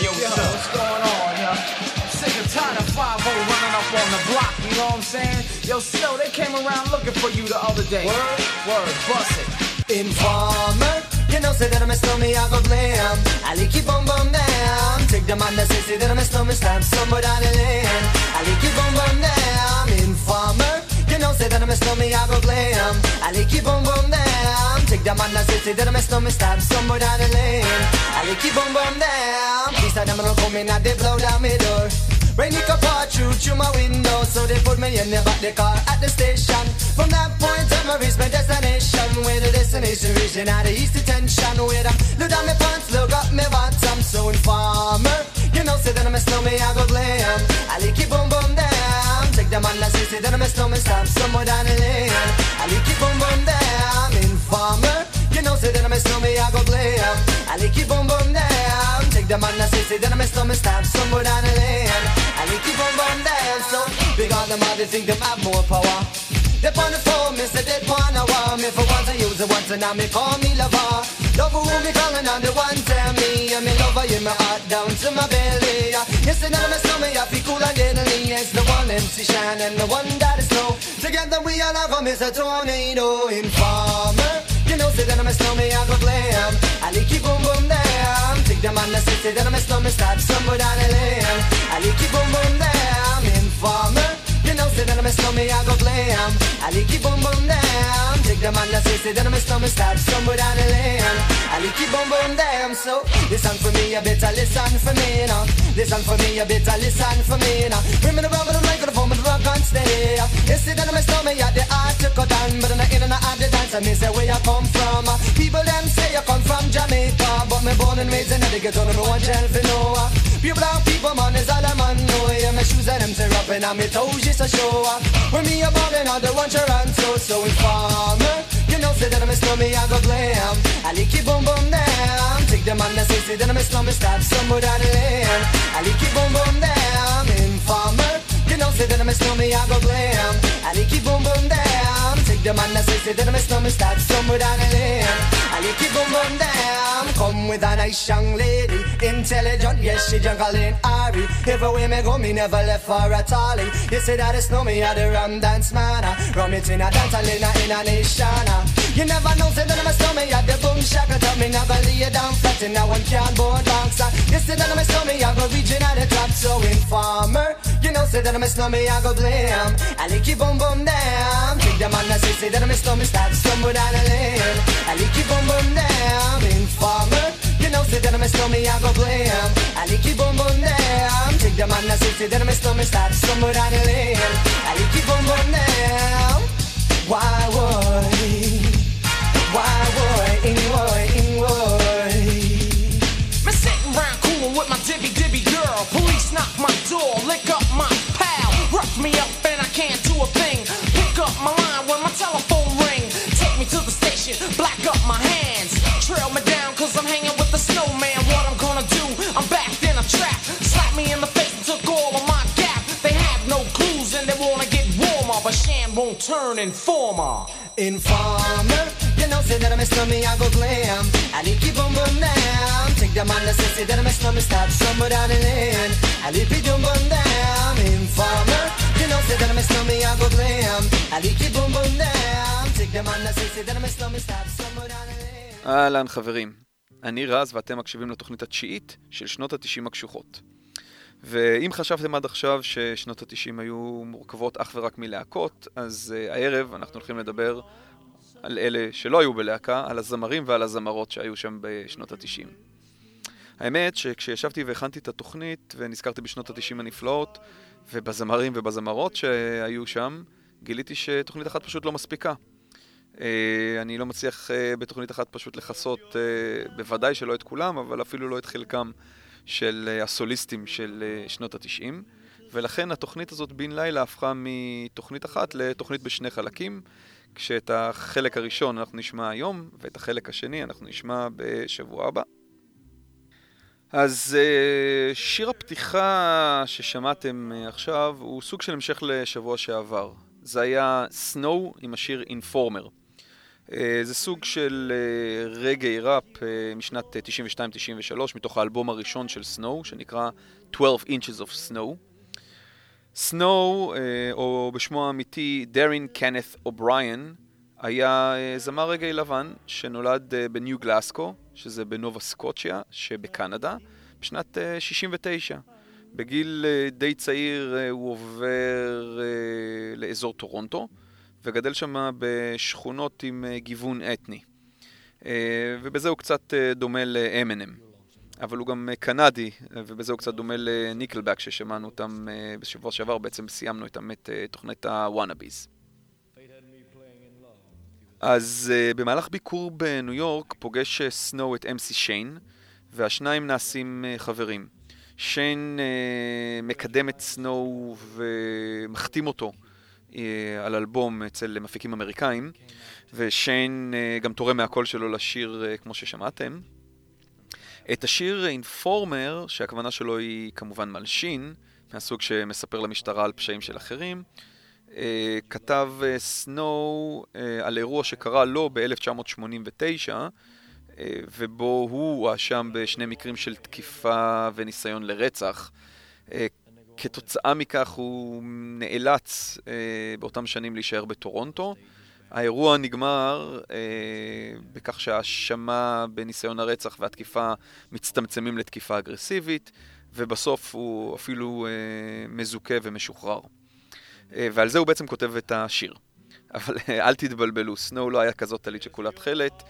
Hey, yo, Yo, what's going on, yo? I'm sick and tired of 5 running up on the block, you know what I'm saying? Yo, Snow, they came around looking for you the other day. Word? Word, bust it. Informer, you know, say that I'm a stormy, I go blam. I like you boom boom down. Take the man that say, say that I'm a stormy, stamp somewhere down the lane. I like you boom boom down. Informer, know, say that I'm a stormy, I go blam. I like you boom boom down. Take the man that say, say that I'm a stormy, stamp somewhere down the lane. I like you boom boom down. Please I don't come in and they blow down my door. Rain it come pour through through my window, so they put me in the back the car at the station. From that point on, I reached my destination. Where the destination region had the east detention. Where I look down my pants, look up my bottom. So informer, you know, say that I'm a snowman, I go glam. I like it boom boom down. Take the man that say, say that I'm a snowman, stop somewhere down the lane. I like it boom boom down. Informer, you know, say that I'm a snowman, I go glam. I like it boom boom down. Take the man that say, say that I'm a snowman, stop somewhere down the lane. I like boom boom down. So big on them, all they think them have more power. They on the phone, me say they wanna want me for once I use it once and now me call me lover. Love who me calling on the one tell me and me lover in my heart down to my belly. Yes, and now me stomach I feel cool and deadly. Yes, the one MC Shine and the one that is snow. Together we all have a Mr. Tornado Informer. You know, say that I'm a snowman, I go glam. I like it boom boom down. Take them on the say that I'm a snowman, start somewhere down the lane. I like it boom boom down. Informer. You know, say that I'm a snowman, I go glam. I like it boom boom down. Take on the say, say that I'm a snowman, start somewhere down the ah. lane. I like it boom boom down. So listen for me, you better listen for me now. Listen for me, you better listen for me now. Bring me the rubber, the microphone, the rock and stay. You see that I'm a snowman, yeah, the art to cut down, but I'm not in and out of the dance. Me say where you come from. Ah. People them say you come from Jamaica, but me born and raised in the ghetto, no one tell for no. Pure brown people, man, is all I'm on. know. Yeah, my shoes and them tear up and my toes just a show. When me a ballin', I don't want your answer, so informer. You know, say that I'm a snowman, I go glam. I like it boom boom down. Take the man that say, say that I'm a snowman, stop somewhere down the lane. I like it boom boom down. Informer. You know, say that I'm a snowman, I go glam. I like it boom boom the man that say, say that I'm a snowman, start somewhere down the lane. I like it boom boom down. Come with a nice young lady, intelligent, yes, she jungling Ari. Everywhere me go, me never left for a tally. You say that it's no me, I the rum dance man. Rum it in a dance, I in a, in a nation. You never know, say that I'm a snowman, I the boom shaka. Tell me never lay down flat in a one cardboard box. You say that I'm a snowman, I go region at the top, so informer. You know, say that I'm a snowman, I go blam. I like it boom boom down. Take the man that say, say that I'm a snowman, start stumble down the lane. I like it boom boom down. Informer. You know, say that I'm a snowman, I go blam. I like it boom boom down. Take the man that say, say that I'm a snowman, start stumble down the lane. I like it boom boom down. Why would? Why he? Why would he? Me sitting round coolin' with my dibby dibby girl. Police knock my lick up my pal. Rough me up and I can't do a thing. Pick up my line when my telephone ring. Take me to the station, black up my hands. Trail me down cause I'm hanging with the snowman. What I'm gonna do, I'm backed in a trap. Slap me in the face and took all of my gap. They have no clues and they wanna get warmer. But Shan won't turn informer. Informer, you know, say that I'm a snowman, I go glam. I like it boom boom down. Take the man that say, that I'm a snowman, start somewhere down the lane. I like it boom boom down. Informer, you know, say that I'm a snowman, I go glam. I like it boom boom down. Take the man that say, that I'm a snowman, start somewhere down the lane. אהלן חברים, אני רז ואתם מקשיבים לתוכנית התשיעית של שנות התשעים הקשוחות. ואם חשבתם עד עכשיו ששנות התשעים היו מורכבות אך ורק מלהקות, אז uh, הערב אנחנו הולכים לדבר על אלה שלא היו בלהקה, על הזמרים ועל הזמרות שהיו שם בשנות התשעים. האמת שכשישבתי והכנתי את התוכנית ונזכרתי בשנות התשעים הנפלאות ובזמרים ובזמרות שהיו שם, גיליתי שתוכנית אחת פשוט לא מספיקה. Uh, אני לא מצליח uh, בתוכנית אחת פשוט לכסות, uh, בוודאי שלא את כולם, אבל אפילו לא את חלקם של הסוליסטים של שנות התשעים. ולכן התוכנית הזאת בן לילה הפכה מתוכנית אחת לתוכנית בשני חלקים, כשאת החלק הראשון אנחנו נשמע היום, ואת החלק השני אנחנו נשמע בשבוע הבא. אז uh, שיר הפתיחה ששמעתם uh, עכשיו הוא סוג של המשך לשבוע שעבר. זה היה סנואו עם השיר אינפורמר. אה, זה סוג של אה, רגעי ראפ אה, משנת 92-93, מתוך האלבום הראשון של סנואו, שנקרא 12 Inches of Snow. סנואו, או בשמו האמיתי דרין קנת אובריין, היה זמר רגעי לבן שנולד בניו גלסקו, שזה בנובה סקוצ'יה שבקנדה, בשנת 69. בגיל די צעיר הוא עובר לאזור טורונטו. וגדל שם בשכונות עם אה, גיוון אתני. אה, ובזה הוא קצת אה, דומה לאמנם. אבל הוא גם קנדי, ובזה הוא קצת דומה לניקלבק ששמענו אותם בשבוע שעבר, בעצם סיימנו איתם את תוכנית הוואנאביז. אז במהלך ביקור בניו יורק פוגש סנואו את אמסי שיין, והשניים נעשים חברים. שיין מקדם את סנואו ומחתים אותו אה, על אלבום אצל מפיקים אמריקאים, ושיין אה, גם תורם מהקול שלו לשיר אה, כמו ששמעתם. את השיר אינפורמר, שהכוונה שלו היא כמובן מלשין, מהסוג שמספר למשטרה על פשעים של אחרים, כתב סנואו על אירוע שקרה לו ב-1989, ובו הוא הואשם בשני מקרים של תקיפה וניסיון לרצח. כתוצאה מכך הוא נאלץ אה, באותם שנים להישאר בטורונטו. האירוע נגמר אה, בכך שההאשמה בניסיון הרצח והתקיפה מצטמצמים לתקיפה אגרסיבית, ובסוף הוא אפילו אה, מזוכה ומשוחרר. אה, ועל זה הוא בעצם כותב את השיר. אבל אה, אל תתבלבלו, סנואו לא היה כזאת טלית שכולה תכלת.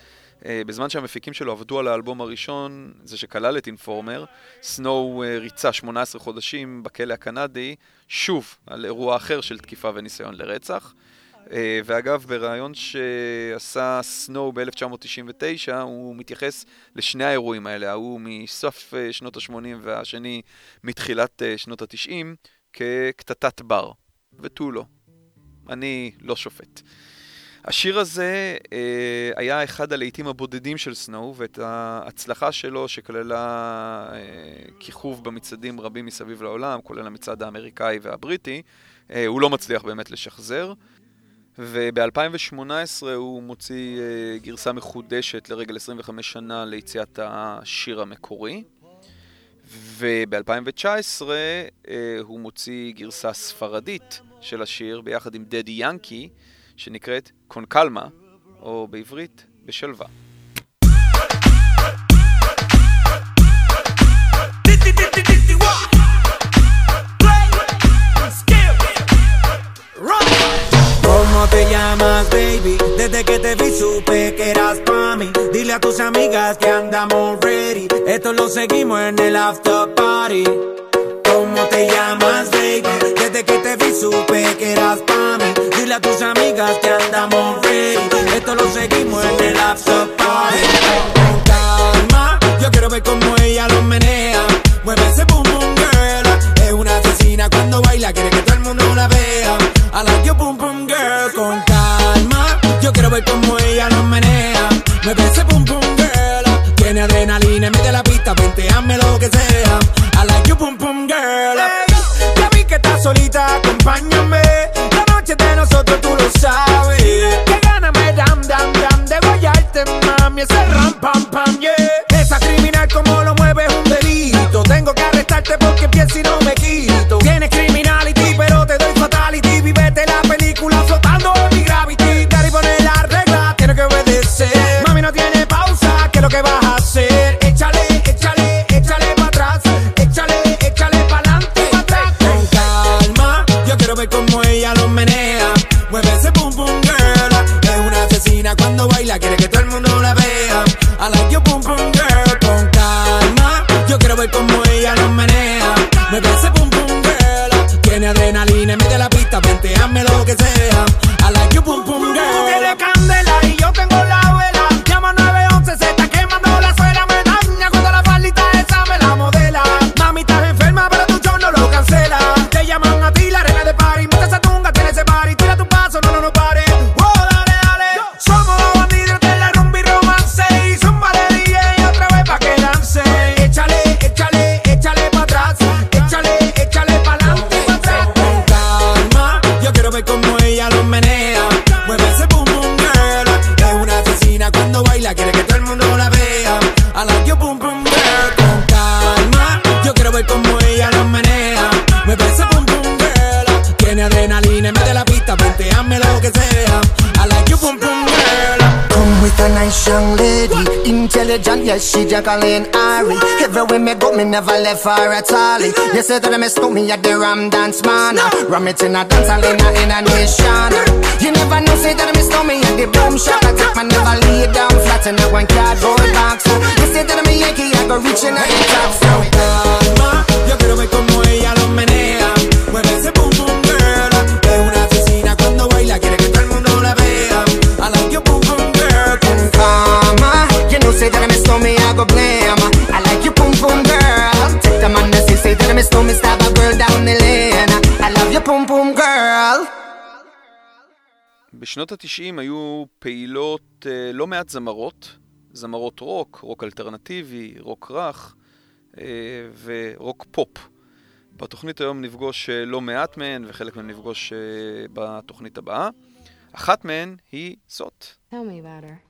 אה, בזמן שהמפיקים שלו עבדו על האלבום הראשון, זה שכלל את אינפורמר, סנואו אה, ריצה 18 חודשים בכלא הקנדי, שוב על אירוע אחר של תקיפה וניסיון לרצח. אה, ואגב, בריאיון שעשה סנואו ב-1999, הוא מתייחס לשני האירועים האלה, ההוא מסוף שנות ה-80 והשני מתחילת שנות ה-90, כקטטת בר, ותו לא. אני לא שופט. השיר הזה אה, היה אחד הלהיטים הבודדים של סנואו, ואת ההצלחה שלו, שכללה אה, כיכוב במצעדים רבים מסביב לעולם, כולל המצעד האמריקאי והבריטי, אה, הוא לא מצליח באמת לשחזר. וב-2018 הוא מוציא אה, גרסה מחודשת לרגל 25 שנה ליציאת השיר המקורי. וב-2019 אה, הוא מוציא גרסה ספרדית של השיר ביחד עם דדי ינקי, שנקראת קונקלמה, או בעברית, בשלווה. Llamas, baby? Desde que te vi supe que eras pa' mí. Dile a tus amigas que andamos ready. Esto lo seguimos en el after party. ¿Cómo te llamas, baby? Desde que te vi supe que eras pa' mí. Dile a tus amigas que andamos ready. Esto lo seguimos en el after party. Con calma, yo quiero ver cómo ella lo menea. Mueve ese boom boom girl. Es una asesina cuando baila, quiere que todo el mundo la vea. I like your boom boom girl. Quiero ver cómo ella lo menea. Mueve ese boom boom girl. Tiene adrenalina en medio de la pista, venteame lo que sea. I like your boom boom girl. ya vi que estás solita, acompáñame yes, she Jacqueline Ari. Everywhere me go, me never left for at all. You say that I miss me at the Ram Dance Man. Ram it in a dance, hall in a, nation. You never know, say that I miss me at the boom shop. I take my never lay down flat in a one cardboard box. You say that I'm a Yankee, I go reaching out the top. So, Calma, yo quiero ver cómo ella lo menea. I miss me, stab a girl down the lane. I love you, boom boom girl. בשנות התשעים היו פעילות אה, לא מעט זמרות, זמרות רוק, רוק אלטרנטיבי, רוק רך אה, ורוק פופ. בתוכנית היום נפגוש אה, לא מעט מהן וחלק מהן נפגוש אה, בתוכנית הבאה. אחת מהן היא זאת. Tell me about her.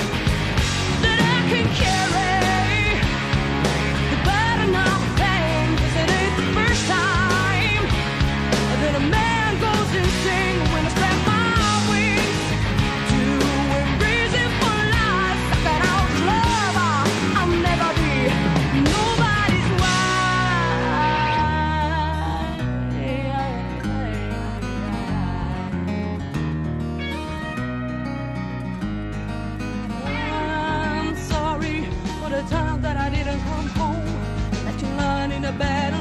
that a man goes insane battle.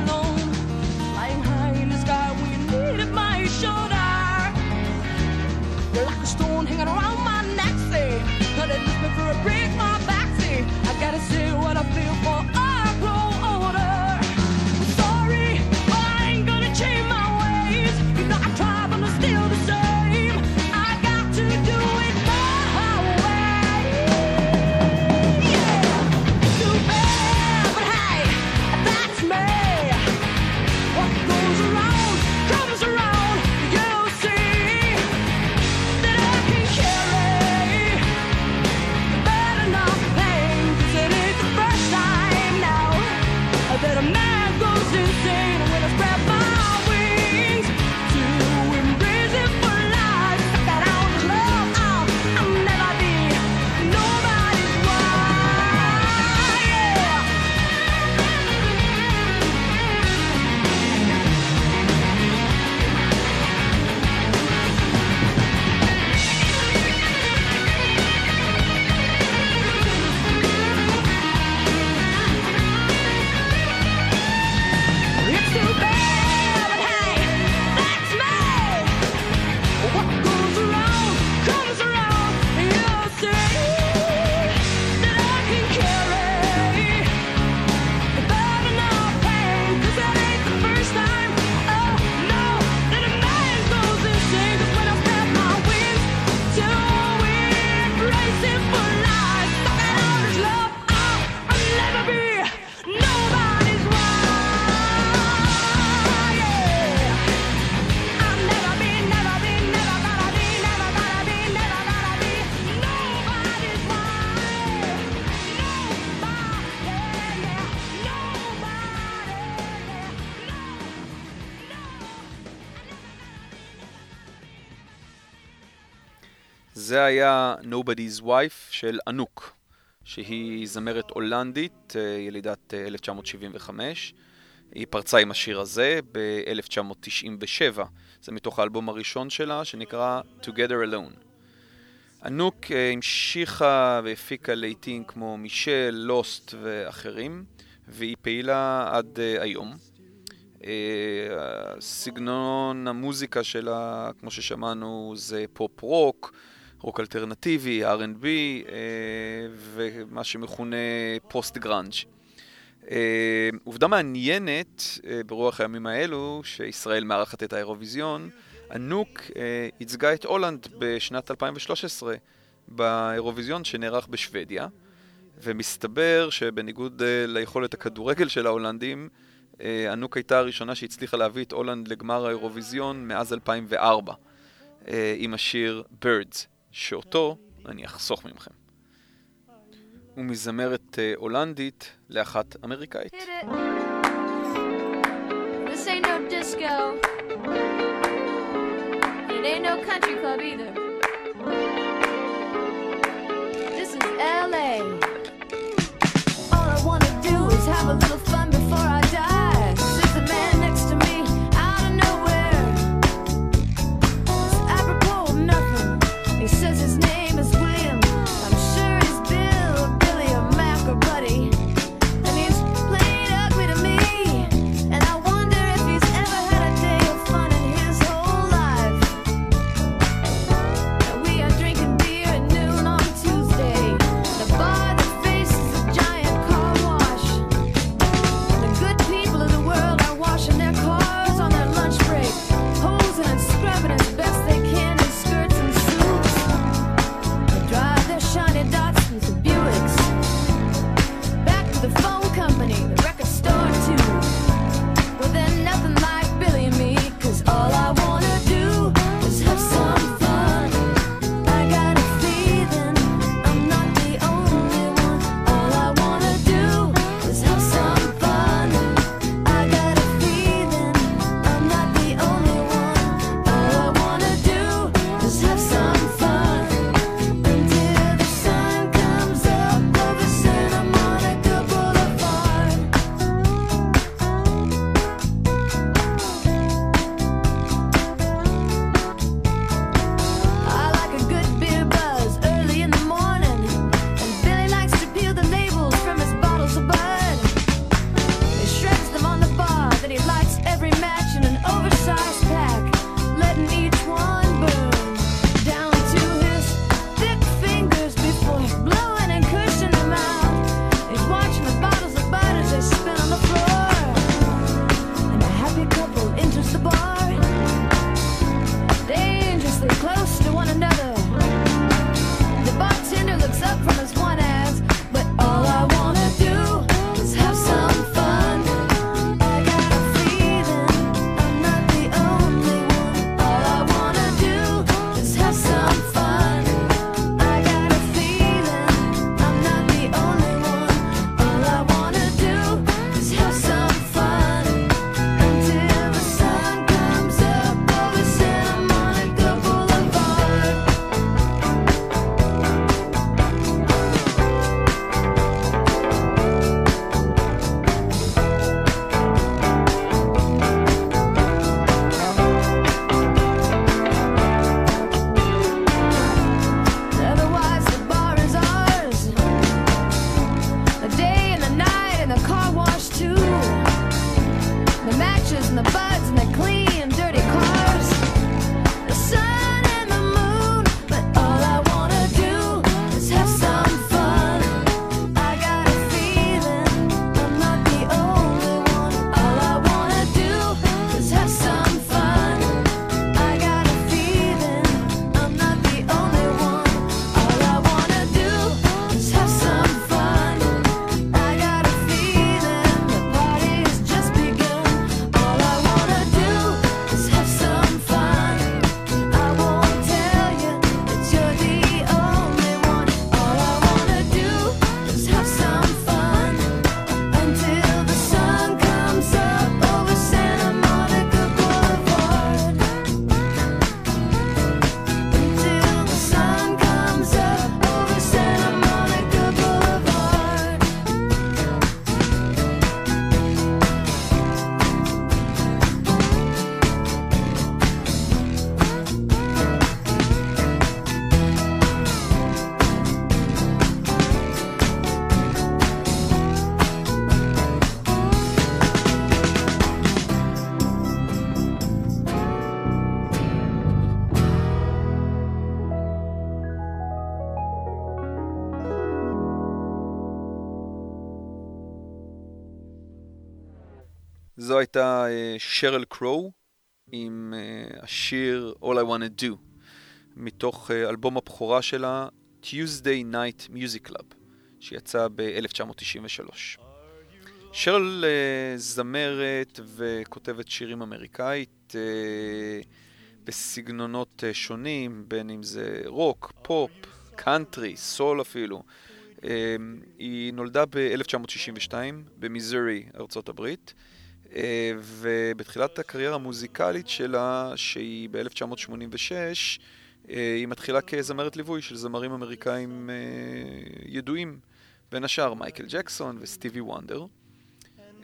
Nobody's Wife של אנוק, שהיא זמרת הולנדית, אה, ילידת אה, 1975. היא פרצה עם השיר הזה ב-1997. זה מתוך האלבום הראשון שלה, שנקרא Together Alone. אנוק אה, המשיכה והפיקה לעיתים כמו מישל, לוסט ואחרים, והיא פעילה עד אה, היום. אה, סגנון המוזיקה שלה, כמו ששמענו, זה פופ רוק, אלטרנטיבי, R&B, אה, ומה שמכונה פוסט גראנג'. אה, עובדה מעניינת אה, ברוח הימים האלו, שישראל מארחת את האירוויזיון, אנוק ייצגה את הולנד בשנת 2013 באירוויזיון שנערך בשוודיה, ומסתבר שבניגוד ליכולת הכדורגל של ההולנדים, אנוק הייתה הראשונה שהצליחה להביא את הולנד לגמר האירוויזיון מאז 2004, אה, עם השיר Birds, שאותו אני אחסוך ממכם. ומזמרת אה, הולנדית לאחת אמריקאית. Have a little הייתה אה, שרל קרו עם אה, השיר All I Want to Do, מתוך אה, אלבום הבכורה שלה, Tuesday Night Music Club, שיצא ב-1993. שרל זמרת וכותבת שירים אמריקאית בסגנונות שונים, בין אם זה רוק, פופ, קאנטרי, סול אפילו. היא נולדה ב-1962 במיזורי, ארצות הברית, ובתחילת הקריירה המוזיקלית שלה, שהיא ב-1986, אה, היא מתחילה כזמרת ליווי של זמרים אמריקאים אה, ידועים, בין השאר מייקל ג'קסון וסטיבי וונדר.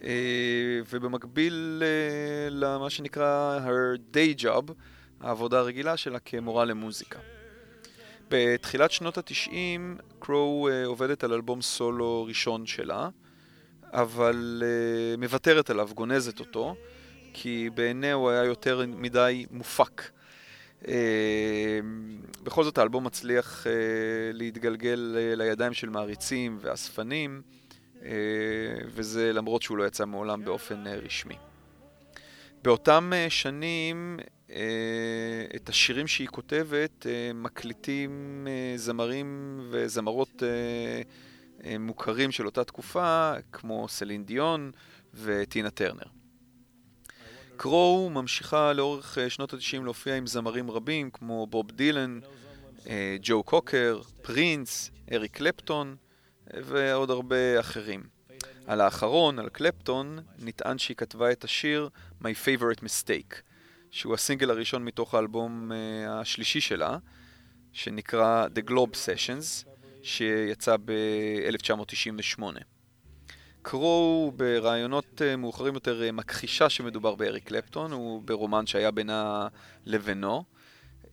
אה, ובמקביל אה, למה שנקרא her day job, העבודה הרגילה שלה כמורה למוזיקה. בתחילת שנות התשעים, קרו אה, עובדת על אלבום סולו ראשון שלה, אבל אה, מוותרת עליו, גונזת אותו, כי בעיניה הוא היה יותר מדי מופק. אה, בכל זאת האלבום מצליח אה, להתגלגל אה, לידיים של מעריצים ואספנים, אה, וזה למרות שהוא לא יצא מעולם באופן אה, רשמי. באותם אה, שנים, אה, את השירים שהיא כותבת אה, מקליטים אה, זמרים וזמרות אה, מוכרים של אותה תקופה, כמו סלין דיון וטינה טרנר. קרו ממשיכה לאורך אה, שנות ה-90 להופיע עם זמרים רבים כמו בוב דילן, אה, ג'ו קוקר, פרינס, אריק קלפטון אה, ועוד הרבה אחרים. על האחרון, על קלפטון, נטען שהיא כתבה את השיר My Favorite Mistake, שהוא הסינגל הראשון מתוך האלבום השלישי שלה, שנקרא The Globe Sessions, שיצא ב-1998. קרו ברעיונות uh, מאוחרים יותר uh, מכחישה שמדובר באריק קלפטון, הוא ברומן שהיה בינה לבינו. Uh,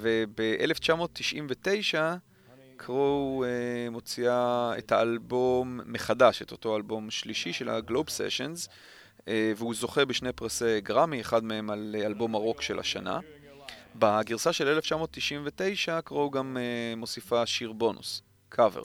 וב-1999 קרו מוציאה את האלבום מחדש, את אותו אלבום שלישי של הגלוב סשנס, והוא זוכה בשני פרסי גרמי, אחד מהם על אלבום הרוק של השנה. בגרסה של 1999 קרו גם uh, מוסיפה שיר בונוס, קאבר.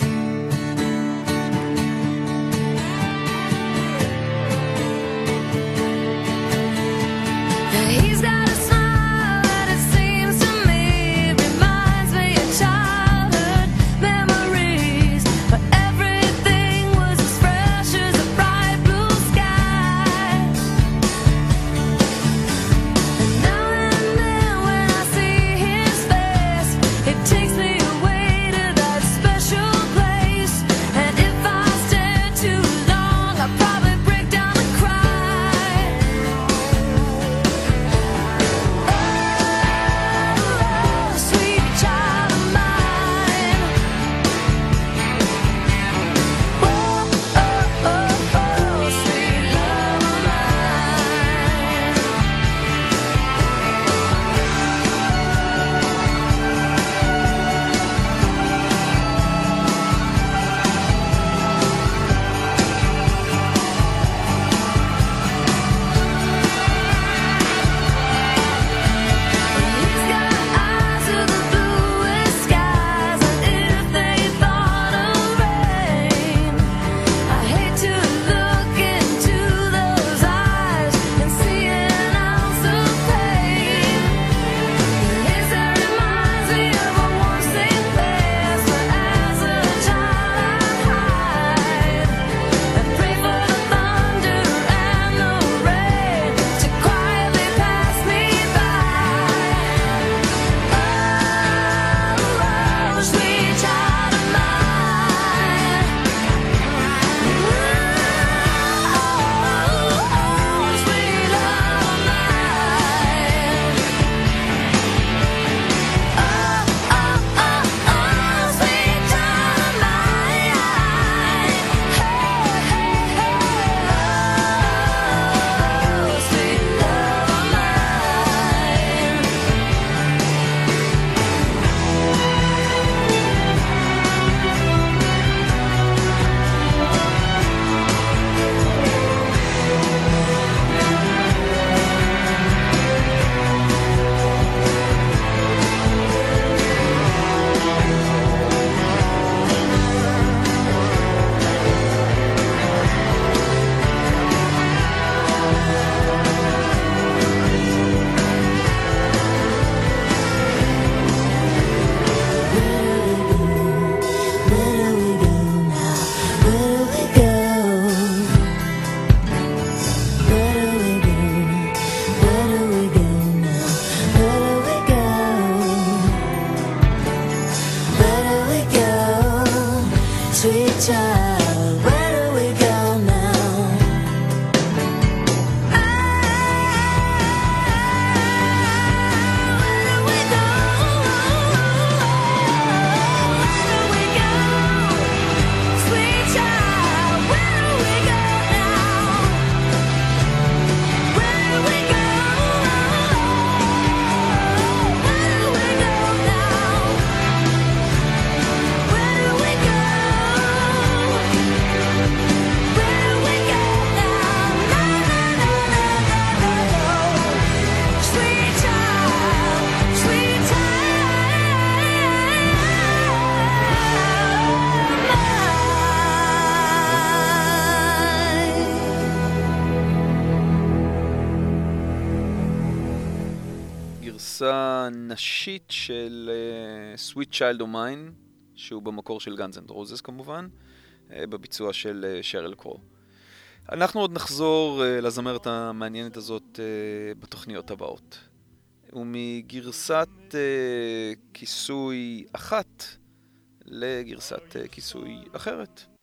גרסה נשית של uh, Sweet Child of Mine, שהוא במקור של Guns N' Roses כמובן, uh, בביצוע של uh, שרל קרו. אנחנו עוד נחזור uh, לזמרת המעניינת הזאת uh, בתוכניות הבאות. ומגרסת uh, כיסוי אחת לגרסת uh, כיסוי אחרת.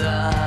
inside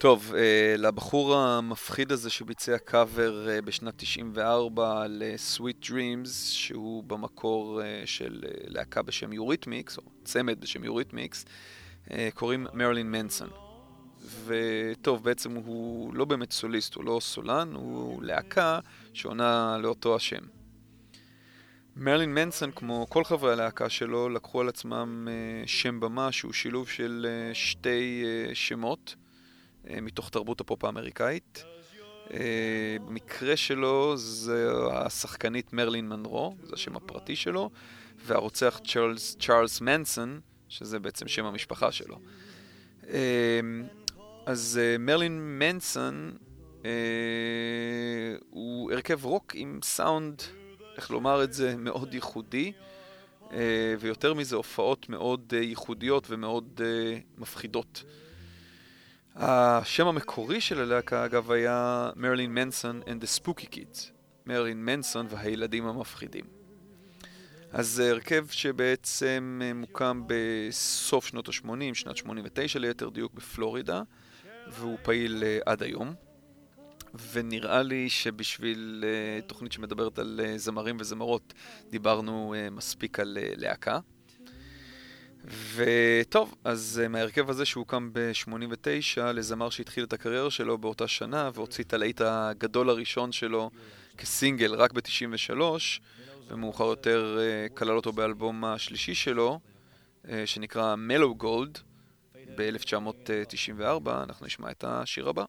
טוב, אה, לבחור המפחיד הזה שביצע קאבר אה, בשנת 94 ל-Sweet Dreams, שהוא במקור אה, של להקה בשם יוריתמיקס, או צמד בשם יוריתמיקס, קוראים מרלין מנסון. וטוב, בעצם הוא לא באמת סוליסט, הוא לא סולן, הוא להקה שעונה לאותו השם. מרלין מנסון, כמו כל חברי הלהקה שלו, לקחו על עצמם שם במה שהוא שילוב של שתי שמות מתוך תרבות הפופ האמריקאית. אה, במקרה שלו זה השחקנית מרלין מנרו, זה השם הפרטי שלו, והרוצח צ'ארלס, מנסון, שזה בעצם שם המשפחה שלו. אה, אז אה, מרלין מנסון אה, הוא הרכב רוק עם סאונד, איך לומר את זה, מאוד ייחודי, אה, ויותר מזה הופעות מאוד אה, ייחודיות ומאוד אה, מפחידות. השם המקורי של הלהקה אגב היה מרלין מנסון and the Spooky Kids, מרלין מנסון והילדים המפחידים. אז זה הרכב שבעצם אה, מוקם בסוף שנות ה-80, שנת 89 ליתר דיוק בפלורידה, והוא פעיל אה, עד היום. ונראה לי שבשביל אה, תוכנית שמדברת על אה, זמרים וזמרות, דיברנו אה, מספיק על אה, להקה. וטוב, אז אה, מההרכב הזה שהוקם ב-89 לזמר שהתחיל את הקריירה שלו באותה שנה והוציא את הלהיט הגדול הראשון שלו כסינגל רק ב-93 ומאוחר יותר אה, כלל אותו באלבום השלישי שלו אה, שנקרא מלו גולד ב-1994, אנחנו נשמע את השיר הבא.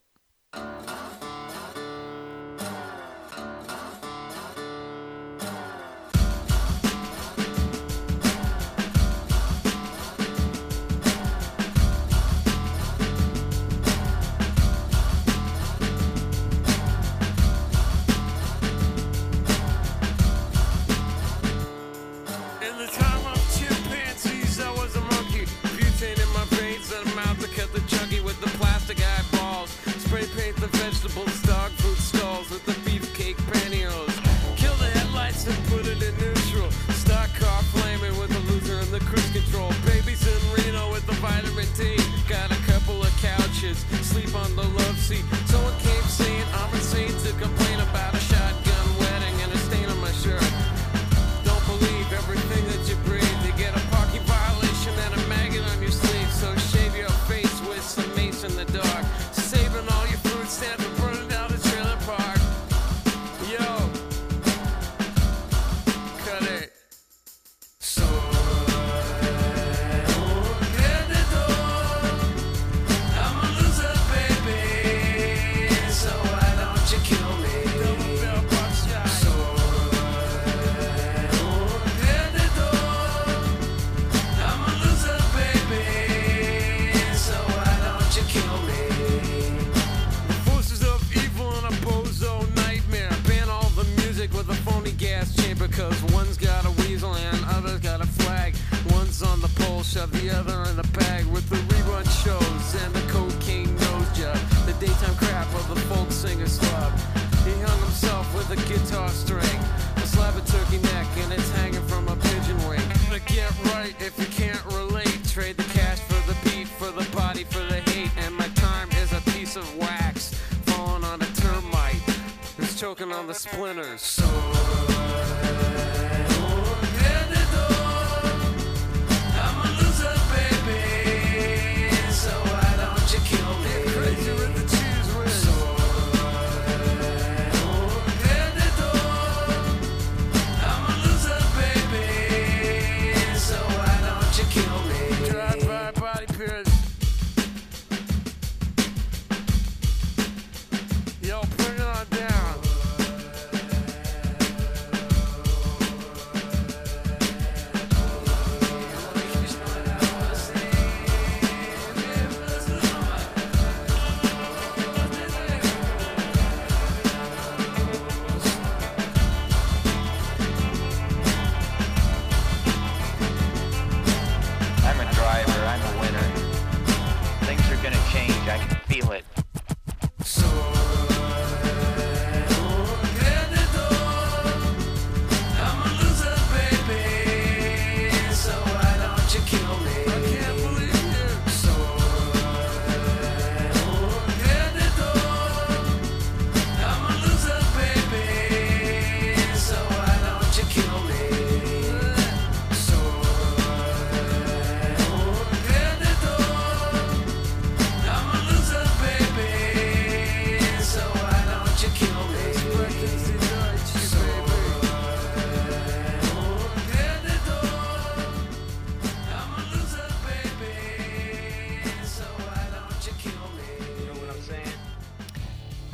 He hung himself with a guitar string. A slab of turkey neck and it's hanging from a pigeon wing. To get right if you can't relate. Trade the cash for the beat, for the body, for the hate. And my time is a piece of wax falling on a termite. It's choking on the splinters. So.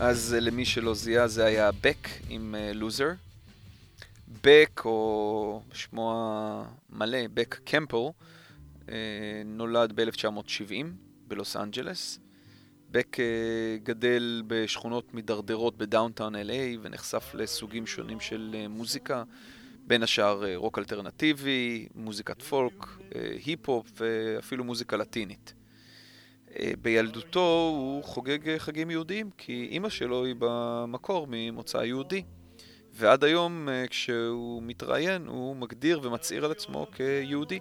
אז אה, למי שלא זיהה, זה היה בק עם לוזר. בק, או שמו המלא, בק קמפל, אה, נולד ב-1970 בלוס אנג'לס. בק אה, גדל בשכונות מידרדרות בדאונטאון LA ונחשף לסוגים שונים של אה, מוזיקה, בין השאר אה, רוק אלטרנטיבי, מוזיקת פולק, אה, היפ-הופ ואפילו מוזיקה לטינית. אה, בילדותו הוא חוגג אה, חגים יהודיים, כי אימא שלו היא במקור ממוצא יהודי. ועד היום, אה, כשהוא מתראיין, הוא מגדיר ומצהיר על עצמו כיהודי.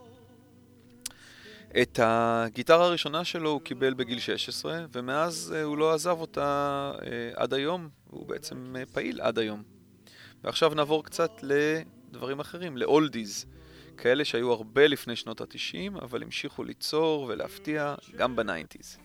את הגיטרה הראשונה שלו הוא קיבל בגיל 16, ומאז הוא לא עזב אותה עד היום, הוא בעצם פעיל עד היום. ועכשיו נעבור קצת לדברים אחרים, ל oldies, כאלה שהיו הרבה לפני שנות ה-90, אבל המשיכו ליצור ולהפתיע גם ב nineties.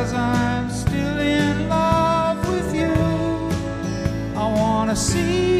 Cause I'm still in love with you. I wanna see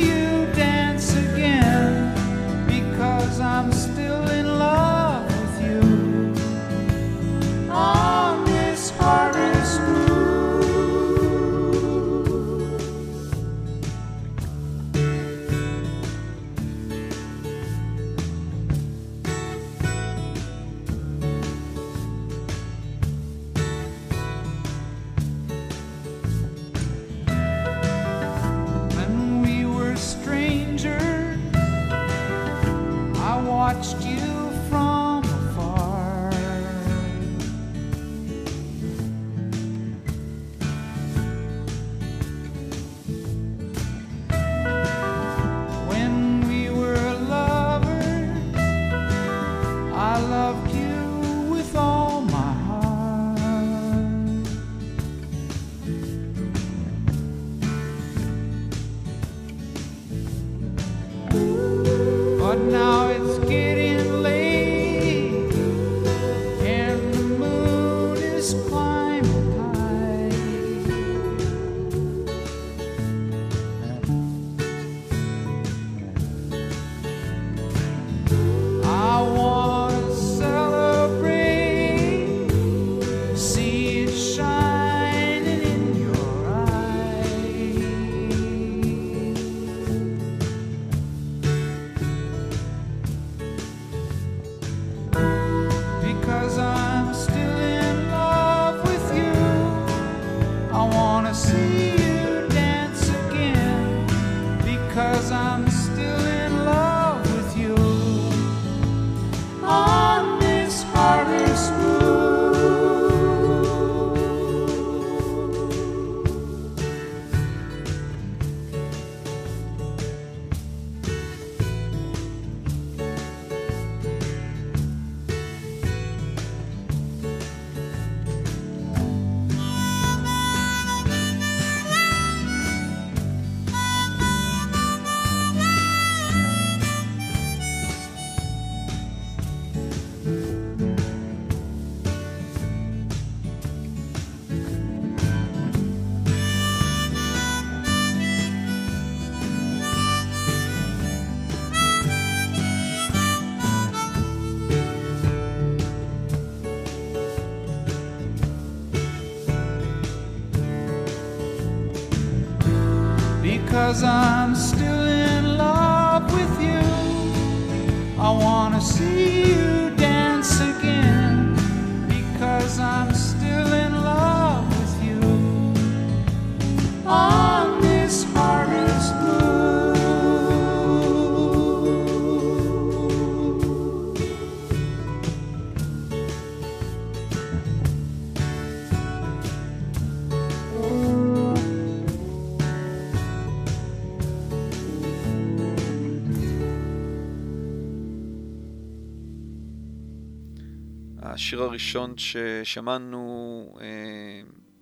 השיר הראשון ששמענו אה,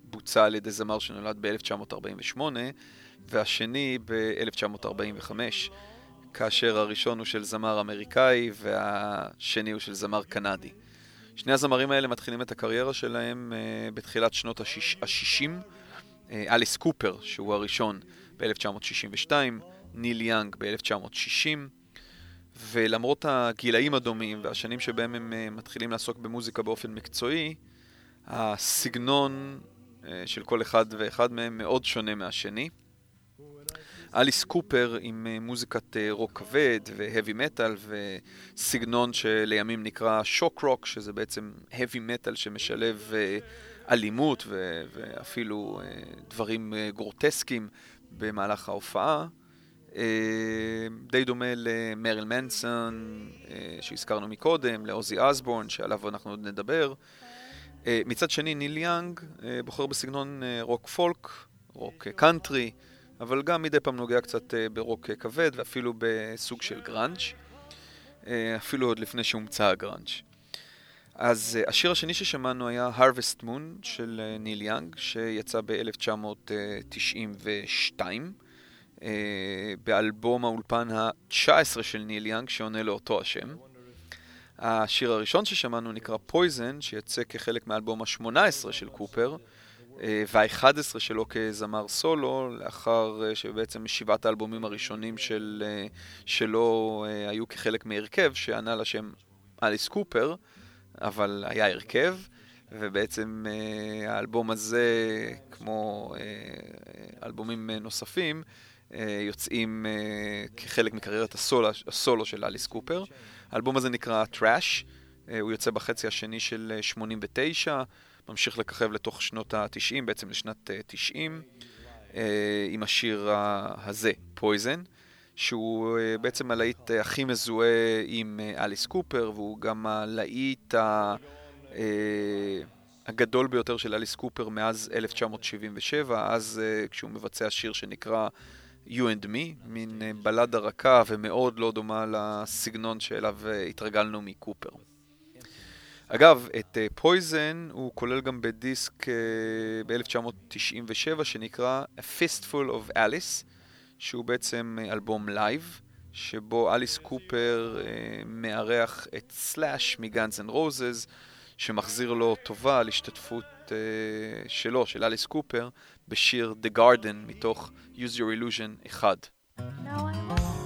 בוצע על ידי זמר שנולד ב-1948, והשני ב-1945, כאשר הראשון הוא של זמר אמריקאי והשני הוא של זמר קנדי. שני הזמרים האלה מתחילים את הקריירה שלהם אה, בתחילת שנות ה-60. אה, אליס קופר, שהוא הראשון ב-1962, ניל יאנג ב-1960, ולמרות הגילאים הדומים והשנים שבהם הם אה, מתחילים לעסוק במוזיקה באופן מקצועי, הסגנון אה, של כל אחד ואחד מהם מאוד שונה מהשני. אליס קופר עם אה, מוזיקת רוק כבד והאבי מטאל וסגנון שלימים נקרא שוק רוק, שזה בעצם האבי מטאל שמשלב אלימות ואפילו דברים גרוטסקים במהלך ההופעה. אה, די דומה למרילין מנסון, אה, שהזכרנו מקודם, לאוזי אוסבורן, שעליו אנחנו עוד נדבר. אה, מצד שני, ניל יאנג בוחר בסגנון רוק פולק, רוק קאנטרי, אבל גם מדי פעם נוגע קצת ברוק כבד ואפילו בסוג של גראנג', אפילו עוד לפני שהומצא הגראנג'. אז השיר השני ששמענו היה Harvest Moon של ניל יאנג, שיצא ב-1992, אה, באלבום האולפן ה-19 של ניל יאנג, שעונה לאותו השם. השיר הראשון ששמענו נקרא Poison, שיצא כחלק מהאלבום ה-18 של קופר, אה, וה-11 שלו כזמר סולו, לאחר אה, שבעצם שבעת האלבומים הראשונים של, אה, שלו אה, היו כחלק מהרכב שענה לשם אליס קופר, אבל היה הרכב, ובעצם אה, האלבום הזה, כמו אה, אלבומים אה, נוספים, אה, יוצאים אה, כחלק מקריירת הסולו, הסולו של אליס קופר. האלבום הזה נקרא Trash, אה, הוא יוצא בחצי השני של אה, 89, ממשיך לככב לתוך שנות ה-90, בעצם לשנת אה, 90, אה, עם השיר הזה, Poison, שהוא אה, בעצם הלהיט אה, הכי מזוהה עם אה, אליס קופר, והוא גם הלהיט ה... אה, הגדול ביותר של אליס קופר מאז 1977, אז אה, כשהוא מבצע שיר שנקרא You and Me, מין אה, בלדה רכה ומאוד לא דומה לסגנון שאליו אה, התרגלנו מקופר. אגב, את Poison הוא כולל גם בדיסק ב-1997 שנקרא A Fistful of Alice, שהוא בעצם אה, אלבום לייב, שבו אליס קופר אה, מארח את סלאש מ Guns N' Roses, שמחזיר לו טובה על השתתפות אה, שלו, של אליס קופר, בשיר The Garden מתוך Use Your Illusion 1. Now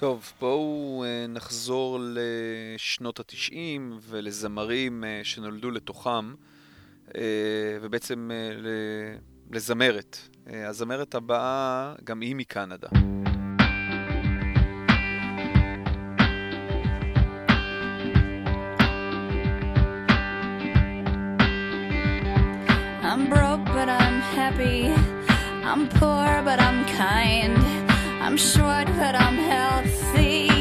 טוב, בואו אה, נחזור לשנות התשעים ולזמרים אה, שנולדו לתוכם, אה, ובעצם לזמרת. הזמרת הבאה, גם היא מקנדה. I'm broke but I'm happy. I'm poor but I'm kind. I'm short, but I'm healthy.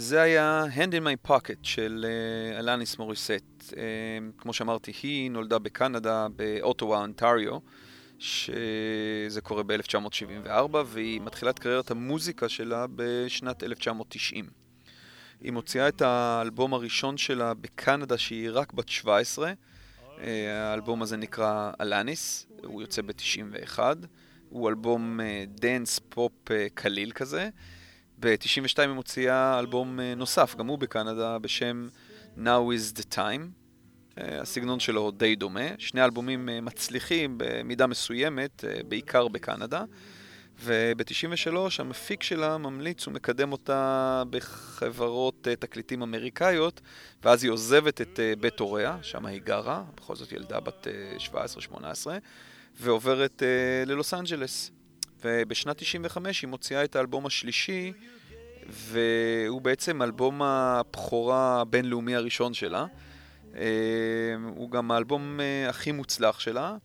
זה היה Hand in my pocket של אלאניס אה, מוריסט. אה, כמו שאמרתי, היא נולדה בקנדה, באוטווה, אונטריו, שזה קורה ב-1974, והיא מתחילה את קריירת המוזיקה שלה בשנת 1990. היא מוציאה את האלבום הראשון שלה בקנדה, שהיא רק בת 17. אה, אה, האלבום הזה נקרא אלאניס, הוא יוצא ב-91. הוא אלבום אה, dance pop אה, קליל כזה. ב-92 היא מוציאה אלבום אה, נוסף, גם הוא בקנדה, בשם Now is the Time. אה, הסגנון שלו די דומה. שני אלבומים אה, מצליחים במידה מסוימת, בעיקר בקנדה. וב-93 המפיק שלה ממליץ ומקדם אותה בחברות תקליטים אמריקאיות, ואז היא עוזבת את בית הוריה, שם היא גרה, בכל זאת ילדה בת 17-18, ועוברת ללוס אנג'לס. ובשנת 95' היא מוציאה את האלבום השלישי, והוא בעצם אלבום הבכורה הבינלאומי הראשון שלה. אה, הוא גם האלבום אה, הכי מוצלח שלה,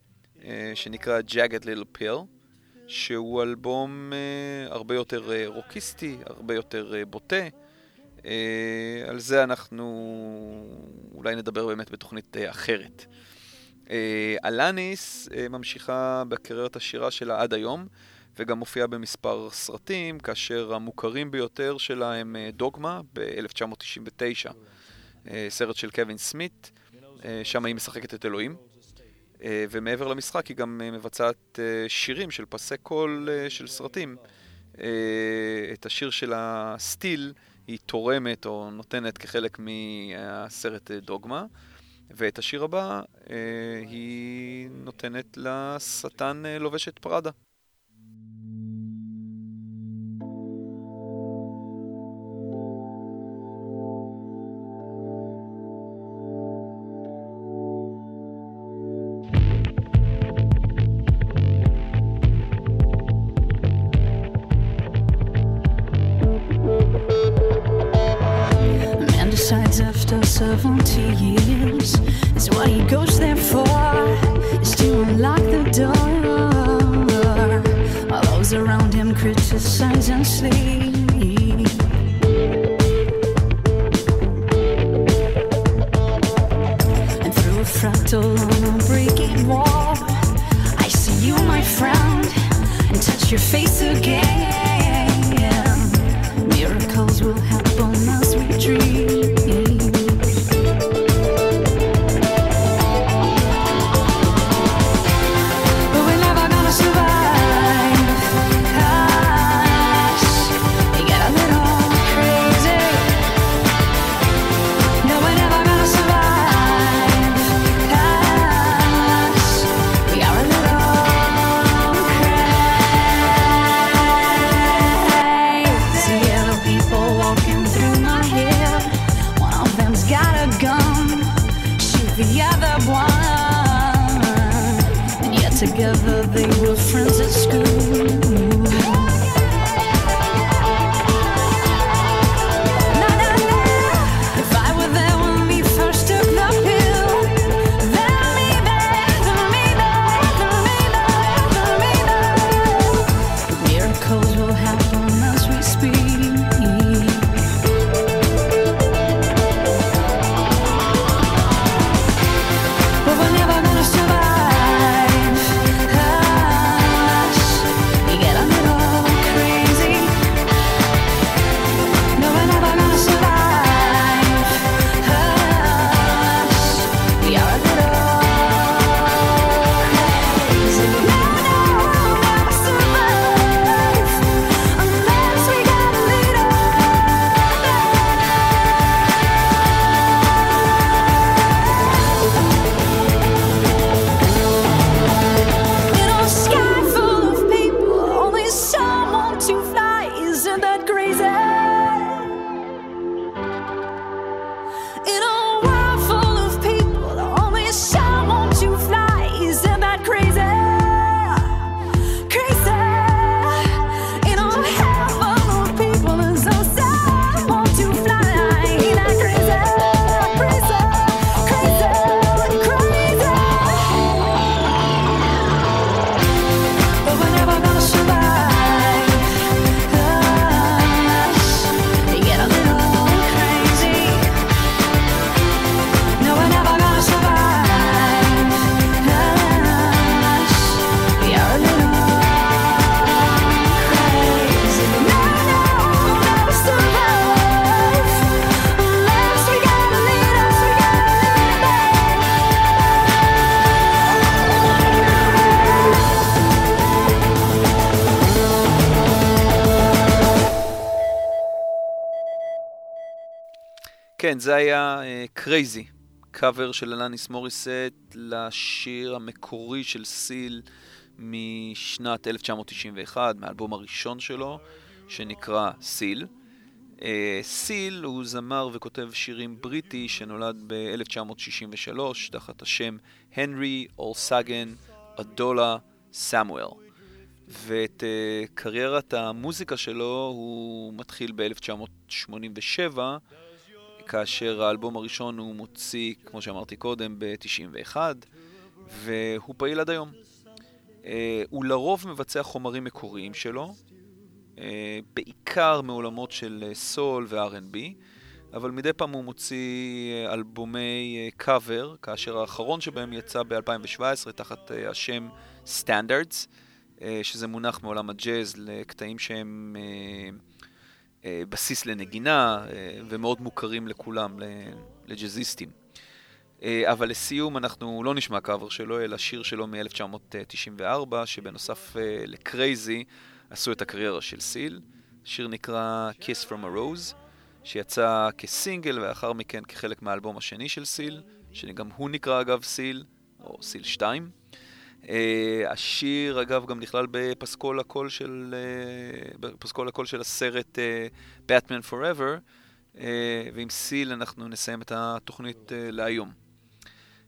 אה, שנקרא Jagged Little Pill, שהוא אלבום הרבה יותר רוקיסטי, הרבה יותר בוטה. על זה אנחנו אולי נדבר באמת בתוכנית אחרת. אלניס ממשיכה בקריירת השירה שלה עד היום. וגם מופיעה במספר סרטים, כאשר המוכרים ביותר שלה הם אה, דוגמה ב-1999, אה, סרט של קווין סמית, אה, שם היא משחקת את אלוהים. ומעבר למשחק היא גם מבצעת שירים של פסי קול של סרטים. את השיר של הסטיל היא תורמת או נותנת כחלק מהסרט דוגמה, ואת השיר הבא היא נותנת לשטן אה, לובש 70 years. Is what he goes there for. Is to unlock the door. While those around him criticize and sleep. כן, זה היה Crazy, קאבר של אלניס מוריסט לשיר המקורי של סיל משנת 1991, מהאלבום הראשון שלו, שנקרא סיל. אה, סיל הוא זמר וכותב שירים בריטי שנולד ב-1963 תחת השם הנרי אולוסגון אדאולה סמואל. ואת אה, קריירת המוזיקה שלו הוא מתחיל ב-1987, כאשר האלבום הראשון הוא מוציא, כמו שאמרתי קודם, ב-91, והוא פעיל עד היום. אה, הוא לרוב מבצע חומרים מקוריים שלו, אה, בעיקר מעולמות של אה, סול ו-R&B, אבל מדי פעם הוא מוציא אלבומי קאבר, כאשר האחרון שבהם יצא ב-2017 תחת אה, השם Standards, אה, שזה מונח מעולם הג'אז לקטעים שהם אה, בסיס לנגינה אה, ומאוד מוכרים לכולם, לג'אזיסטים. אה, אבל לסיום אנחנו לא נשמע קאבר שלו, אלא שיר שלו מ-1994, שבנוסף אה, ל Crazy עשו את הקריירה של סיל. שיר נקרא Kiss From a Rose, שיצא כסינגל ולאחר מכן כחלק מהאלבום השני של סיל, שגם הוא נקרא אגב סיל, או סיל 2. אה, השיר אגב גם נכלל בפסקול הקול של, uh, בפסקול הקול של הסרט uh, Batman Forever, uh, ועם סיל אנחנו נסיים את התוכנית uh, להיום.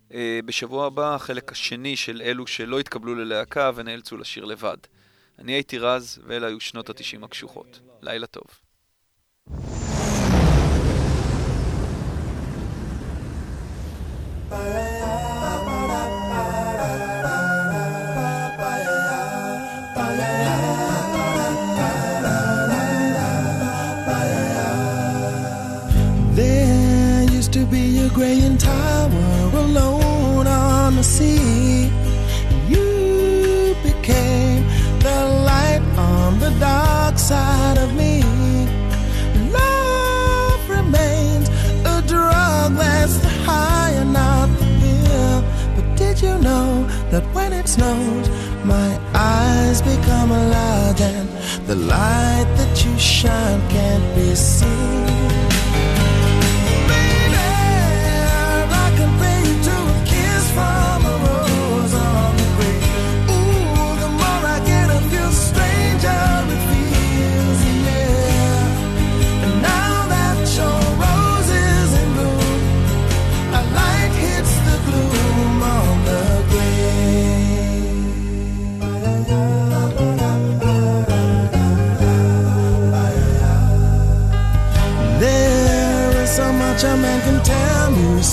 Uh, בשבוע הבא החלק השני של אלו שלא התקבלו ללהקה ונאלצו לשיר לבד. אני הייתי רז, ואלה היו שנות התשעים הקשוחות. לילה טוב. There be a gray graying tower alone on the sea. You became the light on the dark side of me. Love remains a drug that's the high and not the pill. But did you know that when it snows, my eyes become large and the light that you shine can't be seen?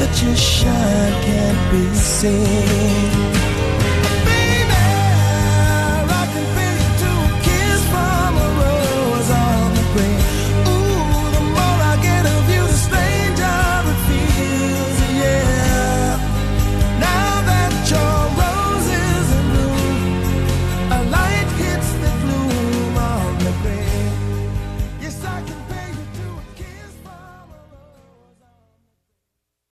that you shine can't be seen?